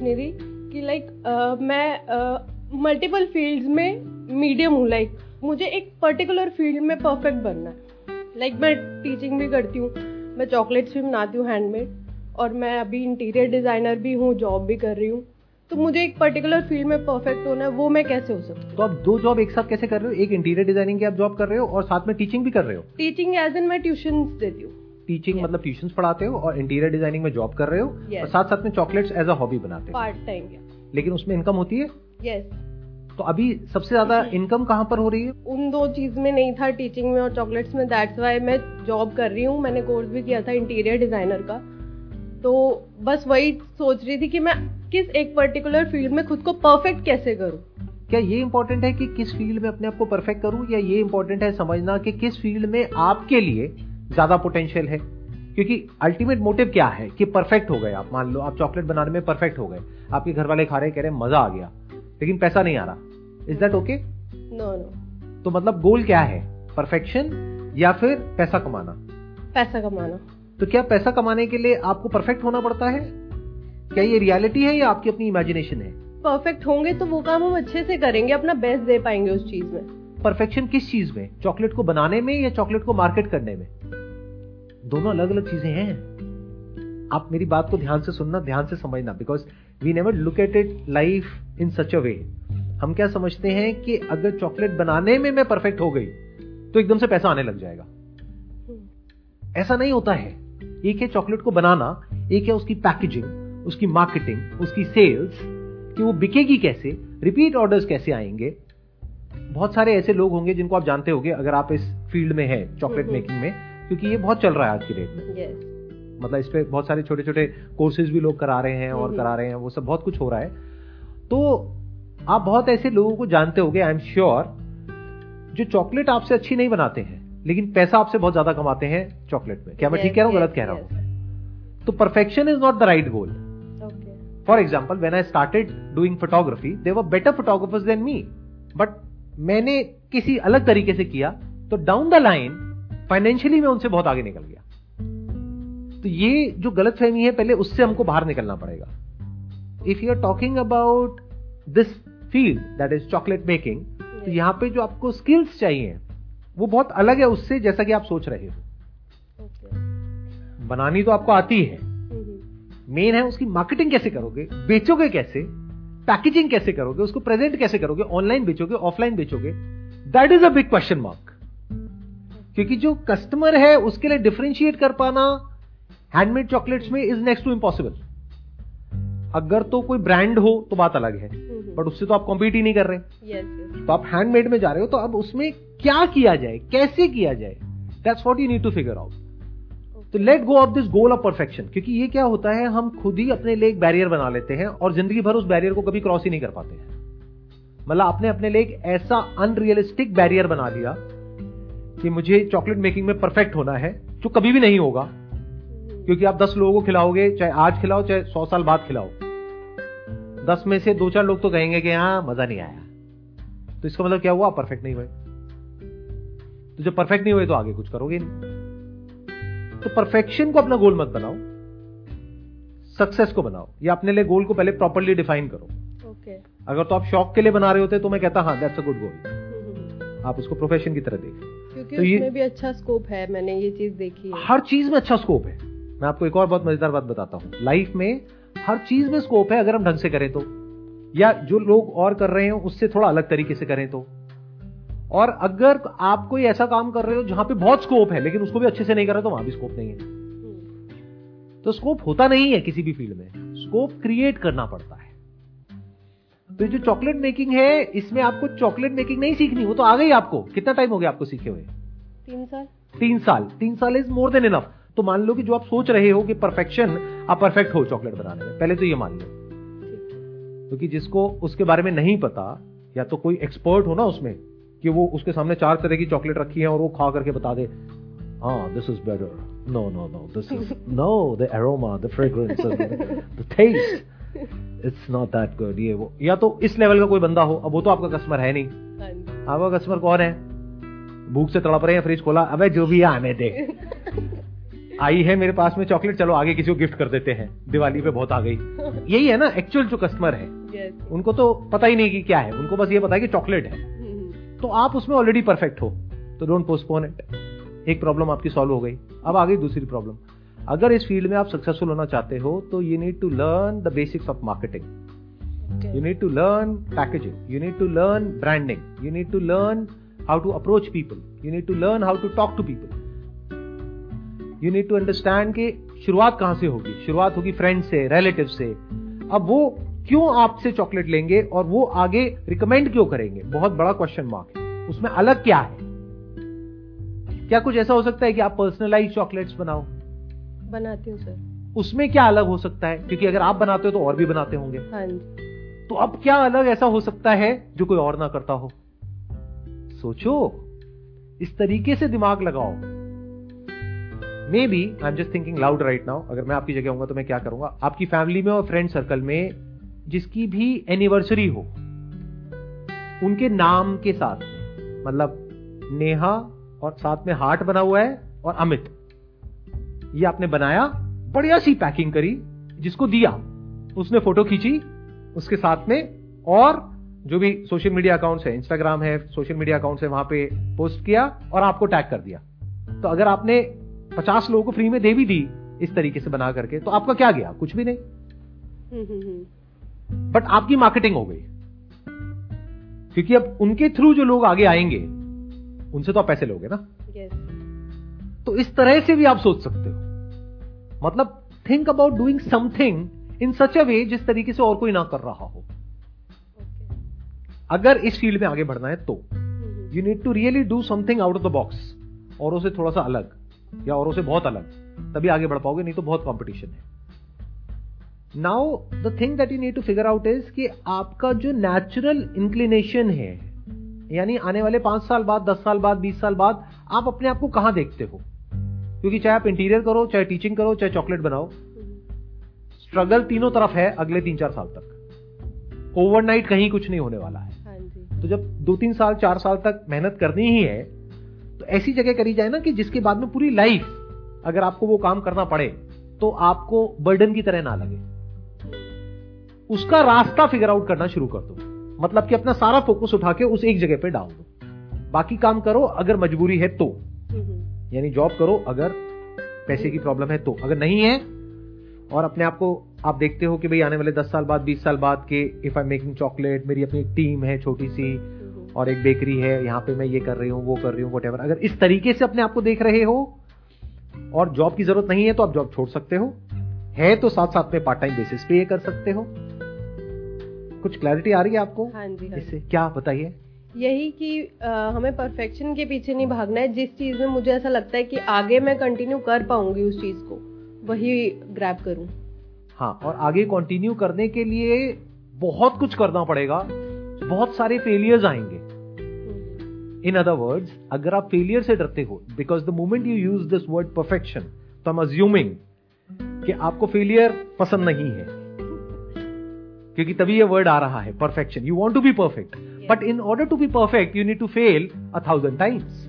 थी कि लाइक मैं मल्टीपल फील्ड्स में मीडियम हूँ लाइक मुझे एक पर्टिकुलर फ़ील्ड में परफेक्ट बनना है। लाइक मैं टीचिंग भी करती हूँ मैं चॉकलेट्स भी बनाती हूँ हैंडमेड और मैं अभी इंटीरियर डिज़ाइनर भी हूँ जॉब भी कर रही हूँ। तो मुझे एक पर्टिकुलर फ़ील्ड में परफेक्ट होना है वो मैं कैसे हो सकती हूँ? तो आप दो जॉब एक साथ कैसे कर रहे हो? एक इंटीरियर डिज़ाइनिंग की आप जॉब कर रहे हो और साथ में टीचिंग भी कर रहे हो? टीचिंग एज एन मैं ट्यूशन देती हूँ। Teaching yes. मतलब ट्यूशन पढ़ाते हो और इंटीरियर डिज़ाइनिंग में जॉब कर रहे हो yes. और साथ साथ में चॉकलेट्स एज अ हॉबी बनाते हो। पार्ट टाइम लेकिन उसमें इनकम होती है? Yes yes. तो अभी सबसे ज़्यादा इनकम कहाँ पर हो रही है? उन दो चीज़ में नहीं था टीचिंग में और चॉकलेट्स में। दैट्स वाई मैं जॉब कर रही हूँ। मैंने कोर्स भी किया था इंटीरियर डिज़ाइनर का। तो बस वही सोच रही थी कि मैं किस एक पर्टिकुलर फ़ील्ड में खुद को परफेक्ट कैसे करूँ? क्या ये इम्पोर्टेंट है कि किस फ़ील्ड में अपने आप को परफेक्ट करूँ या ये इम्पोर्टेंट है समझना कि किस फ़ील्ड में आपके लिए ज़्यादा पोटेंशियल है। क्योंकि अल्टीमेट मोटिव क्या है? कि परफेक्ट हो गए आप। मान लो आप चॉकलेट बनाने में परफेक्ट हो गए। आपके घर वाले खा रहे कह रहे मज़ा आ गया। लेकिन पैसा नहीं आ रहा। Is that okay no no तो मतलब गोल क्या है? परफेक्शन या फिर पैसा कमाना? पैसा कमाना। तो क्या पैसा कमाने के लिए आपको परफेक्ट होना पड़ता है? क्या ये रियलिटी है या आपकी अपनी इमेजिनेशन है? परफेक्ट होंगे तो वो काम हम अच्छे से करेंगे अपना बेस्ट दे पाएँगे उस चीज़ में। परफेक्शन किस चीज़ में? चॉकलेट को बनाने में या चॉकलेट को मार्केट करने में? दोनों अलग अलग चीज़ें हैं। आप मेरी बात को ध्यान से सुनना ध्यान से समझना because we never look at it life in such a way हम क्या समझते हैं कि अगर चॉकलेट बनाने में मैं परफेक्ट हो गई तो एकदम से पैसा आने लग जाएगा। ऐसा नहीं होता है। एक है चॉकलेट को बनाना एक है उसकी पैकेजिंग उसकी मार्केटिंग उसकी सेल्स कि वो बिकेगी कैसे रिपीट ऑर्डर्स कैसे आएँगे। बहुत सारे ऐसे लोग होंगे जिनको आप जानते होंगे अगर आप इस फ़ील्ड में हैं चॉकलेट मेकिंग में। क्योंकि ये बहुत चल रहा है आज की डेट में। Yes. मतलब इस पर बहुत सारे छोटे छोटे कोर्सेज भी लोग करा रहे हैं और करा रहे हैं वो सब बहुत कुछ हो रहा है। तो आप बहुत ऐसे लोगों को जानते होंगे आई एम श्योर जो चॉकलेट आपसे अच्छी नहीं बनाते हैं लेकिन पैसा आपसे बहुत ज़्यादा कमाते हैं चॉकलेट में। क्या मैं ठीक कह रहा हूँ गलत कह रहा हूँ? तो perfection is not the right goal for example when I started doing photography they were better photographers than me but मैंने किसी अलग तरीके से किया तो डाउन द लाइन फाइनेंशियली मैं उनसे बहुत आगे निकल गया। तो ये जो गलत फहमी है पहले उससे हमको बाहर निकलना पड़ेगा। If you are talking about this field that is chocolate making तो यहाँ पे जो आपको स्किल्स चाहिए वो बहुत अलग है उससे जैसा कि आप सोच रहे हो। बनानी तो आपको आती है। मेन है उसकी मार्केटिंग कैसे करोगे बेचोगे कैसे पैकेजिंग कैसे करोगे उसको प्रेजेंट कैसे करोगे ऑनलाइन बेचोगे offline बेचोगे? That is a big question mark क्योंकि जो कस्टमर है उसके लिए डिफ्रेंशिएट कर पाना हैंडमेड चॉकलेट्स में इज़ नेक्स्ट टू इम्पॉसिबल अगर तो कोई ब्रांड हो तो बात अलग है। बट उससे तो आप कॉम्पीट ही नहीं कर रहे। Yes, yes. तो आप हैंडमेड में जा रहे हो तो अब उसमें क्या किया जाए? कैसे किया जाए? That's what you need to figure out तो let go of this goal of perfection क्योंकि ये क्या होता है हम खुद ही अपने लिए एक बैरियर बना लेते हैं और ज़िंदगी भर उस बैरियर को कभी क्रॉस ही नहीं कर पाते हैं। मतलब आपने अपने लिए एक ऐसा अनरियलिस्टिक बैरियर बना लिया कि मुझे चॉकलेट मेकिंग में परफेक्ट होना है जो कभी भी नहीं होगा। क्योंकि आप दस लोगों को खिलाओगे चाहे आज खिलाओ चाहे सौ साल बाद खिलाओ। दस में से दो चार लोग तो कहेंगे कि हाँ मज़ा नहीं आया। तो इसका मतलब क्या हुआ? परफेक्ट नहीं हुए। तो जब परफेक्ट नहीं हुए तो आगे कुछ करोगे नहीं। तो परफेक्शन को अपना गोल मत बनाओ। सक्सेस को बनाओ। या अपने लिए गोल को पहले प्रॉपरली डिफाइन करो। Okay. अगर तो आप शौक के लिए बना रहे होते तो मैं कहता हाँ दैट्स अ गुड गोल आप उसको प्रोफेशन की तरह देखें क्योंकि तो उसमें भी अच्छा स्कोप है मैंने ये चीज़ देखी है। हर चीज़ में अच्छा स्कोप है। मैं आपको एक और बहुत मज़ेदार बात बताता हूँ। लाइफ में हर चीज़ में स्कोप है अगर हम ढंग से करें तो। या जो लोग और कर रहे हो उससे थोड़ा अलग तरीके से करें तो। और अगर आप कोई ऐसा काम कर रहे हो जहाँ पे बहुत स्कोप है लेकिन उसको भी अच्छे से नहीं कर रहे तो वहाँ भी स्कोप नहीं है। तो स्कोप होता नहीं है किसी भी फ़ील्ड में। स्कोप क्रिएट करना पड़ता है। तो जो चॉकलेट मेकिंग है इसमें आपको चॉकलेट मेकिंग नहीं सीखनी वो तो आ गई आपको। कितना टाइम हो गया आपको सीखे हुए? तीन साल। तीन साल। तीन साल इज़ मोर देन इनफ तो मान लो कि जो आप सोच रहे हो कि परफेक्शन आप परफेक्ट हो चॉकलेट बनाने में। पहले तो ये मान लो। क्योंकि तो जिसको उसके बारे में नहीं पता या तो कोई एक्सपर्ट हो ना उसमें कि वो उसके सामने चार तरह की चॉकलेट रखी है और वो खा करके बता दे हाँ this is better no no no this is no the aroma the fragrance the taste it's not that good ये वो या तो इस लेवल का कोई बंदा हो अब वो तो आपका कस्टमर है नहीं। हाँ आपका कस्टमर कौन है? भूख से तड़प रहे हैं फ्रिज खोला अबे जो भी है हमें दे। आई है मेरे पास में चॉकलेट चलो आगे किसी को गिफ्ट कर देते हैं। दिवाली पे बहुत आ गई। यही है ना एक्चुअल जो कस्टमर है yes. उनको तो पता ही नहीं कि क्या है। उनको बस ये पता है कि चॉकलेट है। हम्म, तो आप उसमें ऑलरेडी परफेक्ट हो। तो डोंट पोस्टपोन इट एक प्रॉब्लम आपकी सॉल्व हो गई। अब आ गई दूसरी प्रॉब्लम अगर इस फ़ील्ड में आप सक्सेसफुल होना चाहते हो तो you need to learn the basics of marketing you need to learn packaging. You need to learn branding. You need to learn how to approach people. You need to learn how to talk to people. You need to understand कि शुरुआत कहाँ से होगी? शुरुआत होगी friend से relative से. अब वो क्यों आपसे चॉकलेट लेंगे और वो आगे रिकमेंड क्यों करेंगे? बहुत बड़ा क्वेश्चन मार्क है। उसमें अलग क्या है? क्या कुछ ऐसा हो सकता है कि आप पर्सनलाइज चॉकलेट्स बनाओ? बनाती हूँ सर। उसमें क्या अलग हो सकता है? क्योंकि अगर आप बनाते हो तो और भी बनाते होंगे। हाँ जी। तो अब क्या अलग ऐसा हो सकता है जो कोई और ना करता हो? सोचो। इस तरीके से दिमाग लगाओ। Maybe I am just thinking loud right now अगर मैं आपकी जगह होऊँगा तो मैं क्या करूँगा? आपकी फैमिली में और फ्रेंड सर्कल में जिसकी भी एनिवर्सरी हो उनके नाम के साथ में मतलब नेहा और साथ में हार्ट बना हुआ है और अमित। ये आपने बनाया बढ़िया सी पैकिंग करी जिसको दिया उसने फ़ोटो खींची उसके साथ में और जो भी सोशल मीडिया अकाउंट्स है इंस्टाग्राम है सोशल मीडिया अकाउंट्स है वहाँ पे पोस्ट किया और आपको टैग कर दिया। तो अगर आपने पचास लोगों को फ्री में दे भी दी इस तरीके से बना करके तो आपका क्या गया? कुछ भी नहीं। हम्म, हम्म, हम्म। बट आपकी मार्केटिंग हो गई। क्योंकि अब उनके थ्रू जो लोग आगे आएँगे उनसे तो आप पैसे लोगे ना। Yes. तो इस तरह से भी आप सोच सकते हो। मतलब think about doing something in such a way जिस तरीके से और कोई ना कर रहा हो। अगर इस फ़ील्ड में आगे बढ़ना है तो। You need to really do something out of the box औरों से थोड़ा सा अलग या औरों से बहुत अलग तभी आगे बढ़ पाओगे नहीं तो बहुत कॉम्पिटिशन है। Now the thing that you need to figure out is कि आपका जो नेचुरल इंक्लिनेशन है यानी आने वाले पाँच साल बाद दस साल बाद बीस साल बाद आप अपने आप को कहाँ देखते हो? क्योंकि चाहे आप इंटीरियर करो चाहे टीचिंग करो चाहे चॉकलेट बनाओ हम्म, स्ट्रगल तीनों तरफ़ है अगले तीन चार साल तक। ओवरनाइट कहीं कुछ नहीं होने वाला है। हाँ तो जब दो तीन साल चार साल तक मेहनत करनी ही है तो ऐसी जगह करी जाए ना कि जिसके बाद में पूरी लाइफ अगर आपको वो काम करना पड़े तो आपको बर्डन की तरह ना लगे। उसका रास्ता फिगर आउट करना शुरू कर दो। मतलब कि अपना सारा फोकस उठा के उस एक जगह पे डाल दो। बाकी काम करो अगर मजबूरी है तो। यानी जॉब करो अगर पैसे की प्रॉब्लम है तो। अगर नहीं है और अपने आप को आप देखते हो कि भाई आने वाले 10 साल बाद 20 साल बाद के इफ़ आई मेकिंग चॉकलेट मेरी अपनी टीम है छोटी सी और एक बेकरी है यहाँ पे मैं ये कर रही हूँ वो कर रही हूँ वट अगर इस तरीके से अपने आप को देख रहे हो और जॉब की ज़रूरत नहीं है तो आप जॉब छोड़ सकते हो। है तो साथ साथ में पार्ट टाइम बेसिस पे ये कर सकते हो। कुछ क्लैरिटी आ रही है आपको? हाँ जी हाँ जी। इससे क्या बताइए? यही कि हमें परफेक्शन के पीछे नहीं भागना है। जिस चीज़ में मुझे ऐसा लगता है कि आगे मैं कंटिन्यू कर पाऊँगी उस चीज़ को, वही ग्रैब करूँ। हाँ और आगे कंटिन्यू करने के लिए बहुत कुछ करना पड़ेगा। बहुत सारे फेलियर्स आएँगे। इन अदर वर्ड्स अगर आप फेलियर से डरते हो because the moment you use this word perfection तो आई अज्यूमिंग कि आपको फेलियर पसंद नहीं है। क्योंकि तभी ये वर्ड आ रहा है perfection you want to be perfect but in order to be perfect you need to fail a thousand times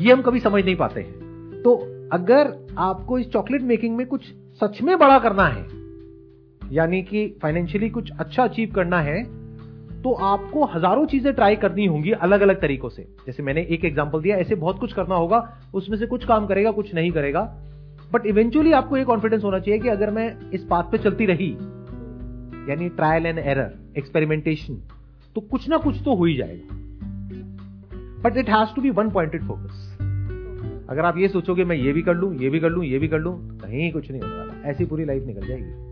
ये हम कभी समझ नहीं पाते हैं। तो अगर आपको इस चॉकलेट मेकिंग में कुछ सच में बड़ा करना है यानी कि फाइनेंशियली कुछ अच्छा अचीव करना है तो आपको हज़ारों चीज़ें ट्राई करनी होंगी अलग अलग तरीकों से। जैसे मैंने एक एग्जांपल दिया ऐसे बहुत कुछ करना होगा उसमें से कुछ काम करेगा कुछ नहीं करेगा। बट इवेंचुअली आपको ये कॉन्फिडेंस होना चाहिए कि अगर मैं इस पाथ पे चलती रही यानी ट्रायल एंड एरर एक्सपेरिमेंटेशन तो कुछ ना कुछ तो हो ही जाएगा। But it has to be one pointed focus अगर आप ये सोचोगे मैं ये भी कर लूँ ये भी कर लूँ ये भी कर लूँ कहीं कुछ नहीं होने वाला ऐसी पूरी लाइफ निकल जाएगी।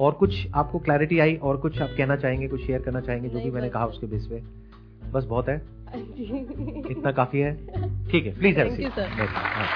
और कुछ आपको क्लैरिटी आई और कुछ आप कहना चाहेंगे कुछ शेयर करना चाहेंगे जो भी मैंने कहा उसके बेस पे। बस बहुत है। इतना काफ़ी है। ठीक है प्लीज़ you, sir. हाँ।